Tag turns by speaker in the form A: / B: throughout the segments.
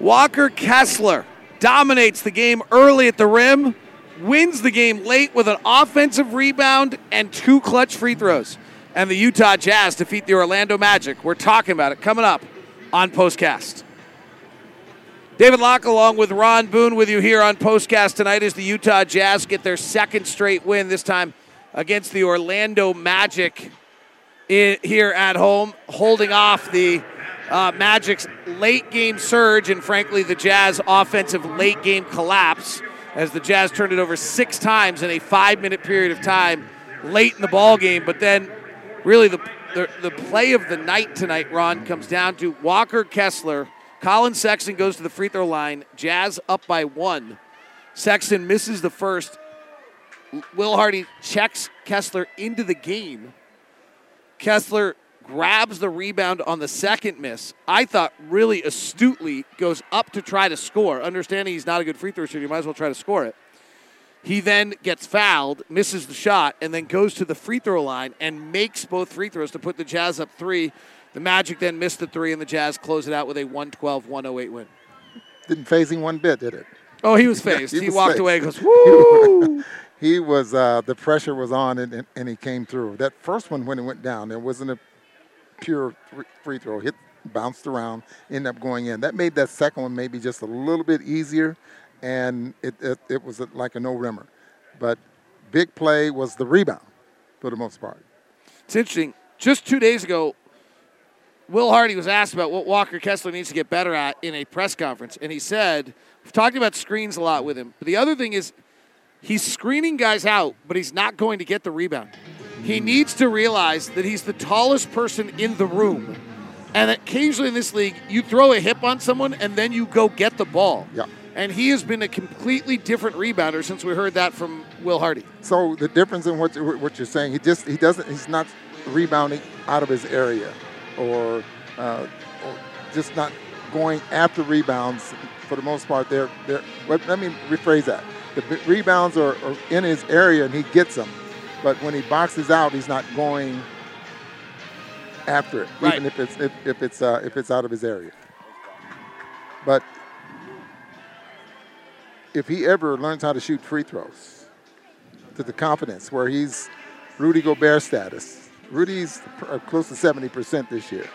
A: Walker Kessler dominates the game early at the rim, wins the game late with an offensive rebound and two clutch free throws. And the Utah Jazz defeat the Orlando Magic. We're talking about it coming up on Postcast. David Locke, along with Ron Boone, with you here on Postcast tonight as the Utah Jazz get their second straight win, this time against the Orlando Magic here at home, holding off the uh, Magic's late game surge and, frankly, the Jazz offensive late game collapse as the Jazz turned it over six times in a five minute period of time late in the ball game. But then, really, the, the, the play of the night tonight, Ron, comes down to Walker Kessler. Collin Sexton goes to the free throw line. Jazz up by one. Sexton misses the first. Will Hardy checks Kessler into the game. Kessler grabs the rebound on the second miss. I thought really astutely goes up to try to score. Understanding he's not a good free throw shooter, you might as well try to score it. He then gets fouled, misses the shot, and then goes to the free throw line and makes both free throws to put the Jazz up three. The Magic then missed the three, and the Jazz close it out with a 112 108 win.
B: Didn't phase him one bit, did it?
A: Oh, he was phased. he, he was walked
B: phased.
A: away and goes, woo!
B: he was, uh, the pressure was on, and, and, he came through. That first one, when it went down, there wasn't a pure free throw. Hit, bounced around, ended up going in. That made that second one maybe just a little bit easier, and it, it, it was like a no-rimmer. But big play was the rebound for the most part.
A: It's interesting. Just two days ago, Will Hardy was asked about what Walker Kessler needs to get better at in a press conference, and he said, "We've talked about screens a lot with him, but the other thing is." He's screening guys out, but he's not going to get the rebound. He needs to realize that he's the tallest person in the room. And occasionally in this league, you throw a hip on someone and then you go get the ball.
B: Yeah.
A: And he has been a completely different rebounder since we heard that from Will Hardy.
B: So the difference in what what you're saying, he just he doesn't he's not rebounding out of his area, or, uh, or just not going after rebounds for the most part. They're they're. Let me rephrase that. The rebounds are, are in his area and he gets them but when he boxes out, he's not going after it,
A: right.
B: even if it's if, if it's uh, if it's out of his area. But if he ever learns how to shoot free throws to the confidence where he's Rudy Gobert status, Rudy's uh, close to 70% this year,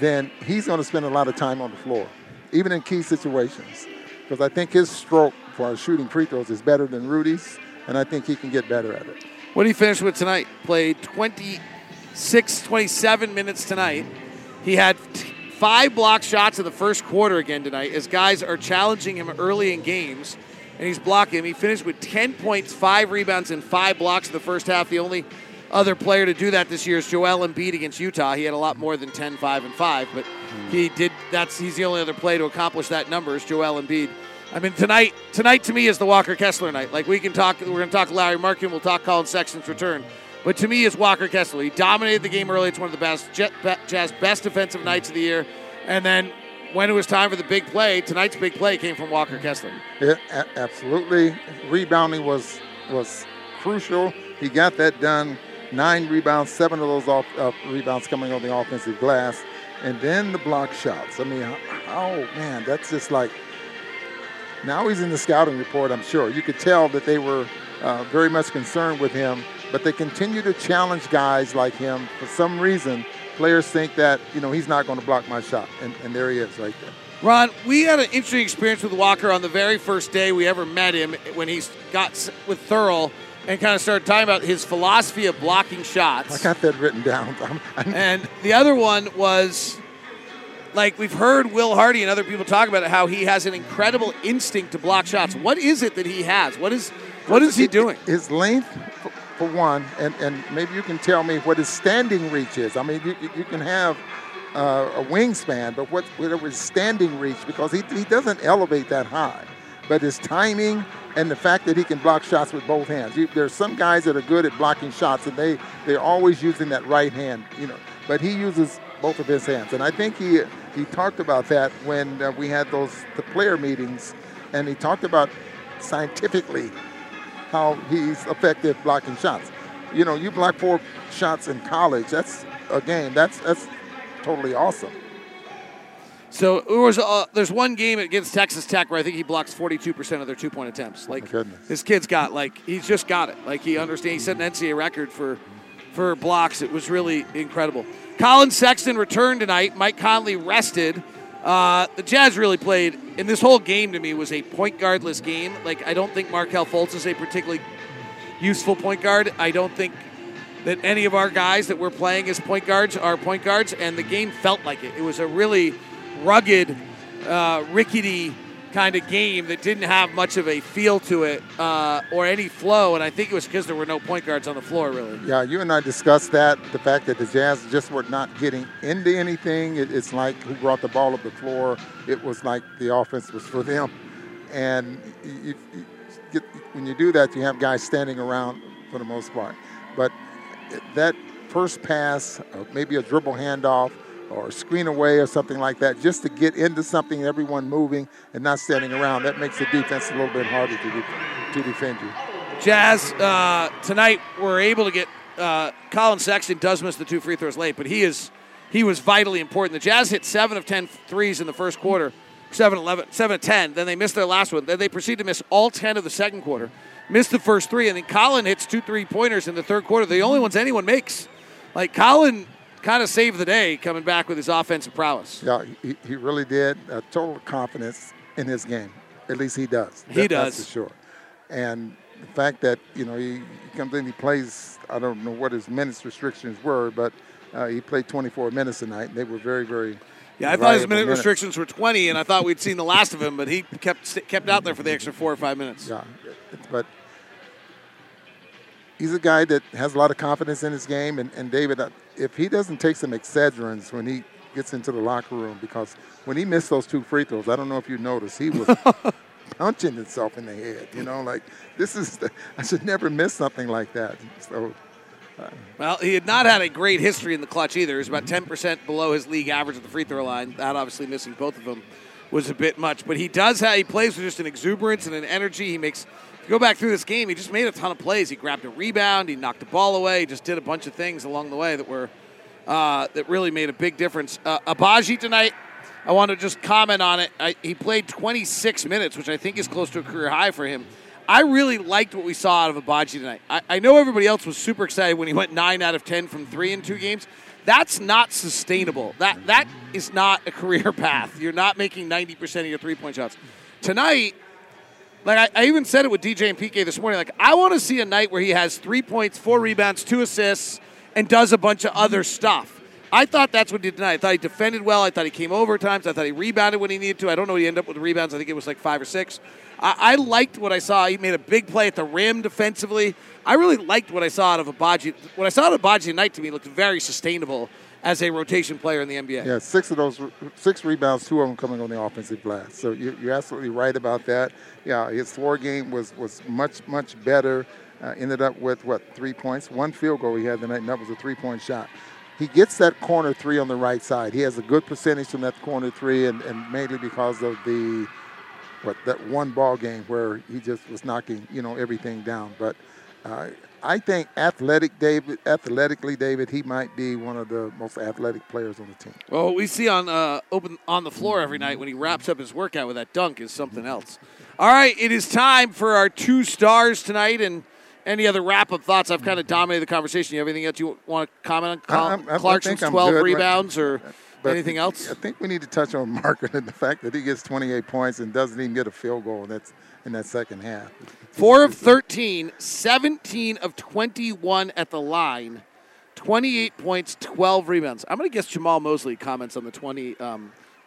B: then he's going to spend a lot of time on the floor, even in key situations. Because I think his stroke for shooting free throws is better than Rudy's and I think he can get better at it.
A: What did he finish with tonight? Played 26, 27 minutes tonight. He had t- five block shots in the first quarter again tonight as guys are challenging him early in games, and he's blocking him. He finished with 10 points, five rebounds, and five blocks in the first half. The only other player to do that this year is Joel Embiid against Utah. He had a lot more than 10, 5, and 5, but he did. That's he's the only other player to accomplish that number is Joel Embiid. I mean, tonight tonight to me is the Walker Kessler night. Like we can talk, we're going to talk Lauri Markkanen, we'll talk Collin Sexton's return. But to me, is Walker Kessler. He dominated the game early. It's one of the best Jazz best defensive nights of the year. And then when it was time for the big play, tonight's big play came from Walker Kessler.
B: Yeah, absolutely. Rebounding was was crucial. He got that done. Nine rebounds, seven of those off, uh, rebounds coming on the offensive glass, and then the block shots. I mean, oh man, that's just like now he's in the scouting report, I'm sure. You could tell that they were uh, very much concerned with him, but they continue to challenge guys like him. For some reason, players think that, you know, he's not going to block my shot. And, and there he is right there.
A: Ron, we had an interesting experience with Walker on the very first day we ever met him when he got with Thurl and kind of started talking about his philosophy of blocking shots.
B: I got that written down.
A: and the other one was like we've heard Will Hardy and other people talk about it, how he has an incredible instinct to block shots. What is it that he has? What is what is he doing?
B: His length, for one, and, and maybe you can tell me what his standing reach is. I mean, you, you can have uh, a wingspan, but what whatever his standing reach, because he, he doesn't elevate that high. But his timing and the fact that he can block shots with both hands. You, there's some guys that are good at blocking shots, and they they're always using that right hand, you know. But he uses both of his hands, and I think he he talked about that when uh, we had those the player meetings, and he talked about scientifically how he's effective blocking shots. You know, you block four shots in college. That's a game. That's that's totally awesome.
A: So there was uh, there's one game against Texas Tech where I think he blocks 42% of their two point attempts. Like this kid's got like he's just got it. Like he understands. He set an NCAA record for for blocks. It was really incredible. Collin Sexton returned tonight. Mike Conley rested. Uh, the Jazz really played, and this whole game to me was a point guardless game. Like I don't think Markelle Fultz is a particularly useful point guard. I don't think that any of our guys that we're playing as point guards are point guards, and the game felt like it. It was a really rugged, uh, rickety kind of game that didn't have much of a feel to it uh, or any flow, and I think it was because there were no point guards on the floor, really.
B: Yeah, you and I discussed that the fact that the Jazz just were not getting into anything. It, it's like who brought the ball up the floor. It was like the offense was for them, and you, you get, when you do that, you have guys standing around for the most part. But that first pass, or maybe a dribble handoff, or screen away or something like that, just to get into something, everyone moving and not standing around. That makes the defense a little bit harder to, de- to defend you.
A: Jazz uh, tonight we were able to get uh, Collin Sexton does miss the two free throws late, but he is he was vitally important. The Jazz hit seven of 10 threes in the first quarter, 7 11, 7 of 10. Then they missed their last one. Then they proceeded to miss all 10 of the second quarter, missed the first three, and then Collin hits two three pointers in the third quarter. The only ones anyone makes. Like Collin kind of saved the day coming back with his offensive prowess.
B: Yeah, he, he really did. A total confidence in his game. At least he does.
A: He
B: That-
A: does.
B: That's for sure. And the fact that, you know, he, he comes in, he plays, I don't know what his minutes restrictions were, but uh, he played 24 minutes tonight, and they were very, very.
A: Yeah, I thought his minute
B: minutes.
A: restrictions were 20, and I thought we'd seen the last of him, but he kept kept out there for the extra four or five minutes.
B: Yeah, but he's a guy that has a lot of confidence in his game. And, and David, uh, if he doesn't take some Excedrins when he gets into the locker room, because when he missed those two free throws, I don't know if you noticed, he was punching himself in the head. You know, like this is the, I should never miss something like that. So
A: Well, he had not had a great history in the clutch either. He was about 10% below his league average at the free throw line. That obviously missing both of them was a bit much. But he does have, he plays with just an exuberance and an energy. He makes, if you go back through this game, he just made a ton of plays. He grabbed a rebound, he knocked the ball away, he just did a bunch of things along the way that were, uh, that really made a big difference. Uh, Agbaji tonight, I want to just comment on it. I, he played 26 minutes, which I think is close to a career high for him. I really liked what we saw out of Agbaji tonight. I, I know everybody else was super excited when he went 9 out of 10 from three in two games. That's not sustainable. That That is not a career path. You're not making 90% of your three point shots. Tonight, like I, I even said it with DJ and PK this morning. Like I want to see a night where he has three points, four rebounds, two assists, and does a bunch of other stuff. I thought that's what he did tonight. I thought he defended well. I thought he came over times. I thought he rebounded when he needed to. I don't know what he ended up with rebounds. I think it was like five or six. I, I liked what I saw. He made a big play at the rim defensively. I really liked what I saw out of Agbaji. What I saw out of Agbaji tonight to me looked very sustainable as a rotation player in the NBA.
B: Yeah, six of those, six rebounds, two of them coming on the offensive glass. So you, you're absolutely right about that. Yeah, his floor game was was much much better. Uh, ended up with what three points, one field goal he had tonight, and that was a three-point shot. He gets that corner three on the right side. He has a good percentage from that corner three, and, and mainly because of the what that one ball game where he just was knocking you know everything down. But uh, I think athletic David, athletically David, he might be one of the most athletic players on the team.
A: Well, we see on uh, open on the floor every night when he wraps up his workout with that dunk is something else. All right, it is time for our two stars tonight, and any other wrap up thoughts? I've kind of dominated the conversation. You have anything else you want to comment on?
B: I- I'm-
A: Clarkson's
B: I'm
A: twelve
B: good right-
A: rebounds or
B: But
A: anything else?
B: I think we need to touch on Marker and the fact that he gets 28 points and doesn't even get a field goal. That's in that second half.
A: Four of 13, 17 of 21 at the line, 28 points, 12 rebounds. I'm going to guess Jamahl Mosley comments on the 21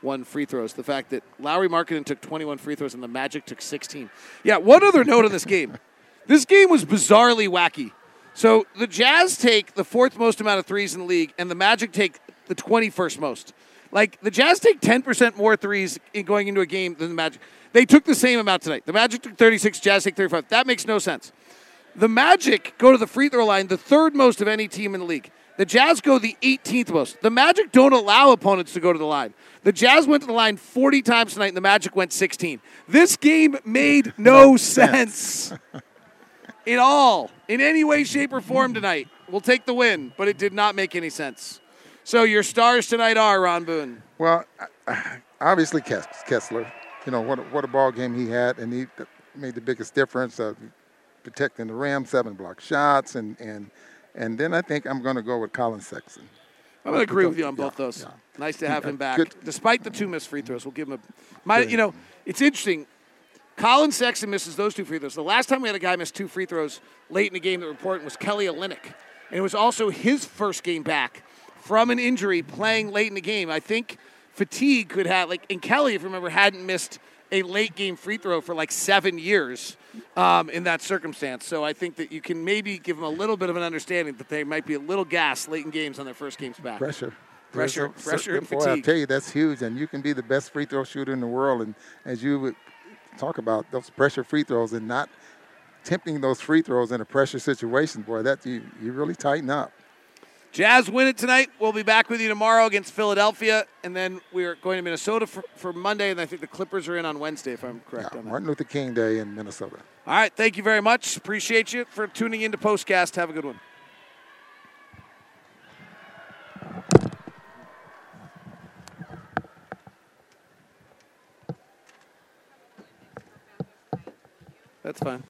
A: um, free throws. The fact that Lauri Markkanen took 21 free throws and the Magic took 16. Yeah, one other note on this game. This game was bizarrely wacky. So the Jazz take the fourth most amount of threes in the league, and the Magic take the 21st most. Like the Jazz take 10% more threes in going into a game than the Magic. They took the same amount tonight. The Magic took 36, Jazz take 35. That makes no sense. The Magic go to the free throw line the third most of any team in the league. The Jazz go the 18th most. The Magic don't allow opponents to go to the line. The Jazz went to the line 40 times tonight, and the Magic went 16. This game made no sense at all, in any way, shape, or form tonight. We'll take the win, but it did not make any sense. So your stars tonight are Ron Boone.
B: Well, uh, obviously Kessler. You know what what a ball game he had, and he made the biggest difference of protecting the rim, seven block shots, and and and then I think I'm going to go with Collin Sexton.
A: I'm going to agree with you on both yeah, those. Yeah. Nice to have him back, Good. despite the two missed free throws. We'll give him a. My, you know, it's interesting. Collin Sexton misses those two free throws. The last time we had a guy miss two free throws late in the game that reported was Kelly Olynyk. And it was also his first game back from an injury playing late in the game. I think fatigue could have, like, and Kelly, if you remember, hadn't missed a late game free throw for like seven years um, in that circumstance. So I think that you can maybe give them a little bit of an understanding that they might be a little gas late in games on their first games back.
B: Pressure.
A: Pressure, pressure, and fatigue.
B: Boy, I tell you, that's huge, and you can be the best free throw shooter in the world, and as you would talk about those pressure free throws and not tempting those free throws in a pressure situation, boy, that you, you really tighten up.
A: Jazz win it tonight. We'll be back with you tomorrow against Philadelphia, and then we're going to Minnesota for, for Monday, and I think the Clippers are in on Wednesday, if I'm correct
B: yeah,
A: on that.
B: Martin Luther King Day in Minnesota.
A: All right, thank you very much. Appreciate you for tuning in to Postcast. Have a good one. That's fine.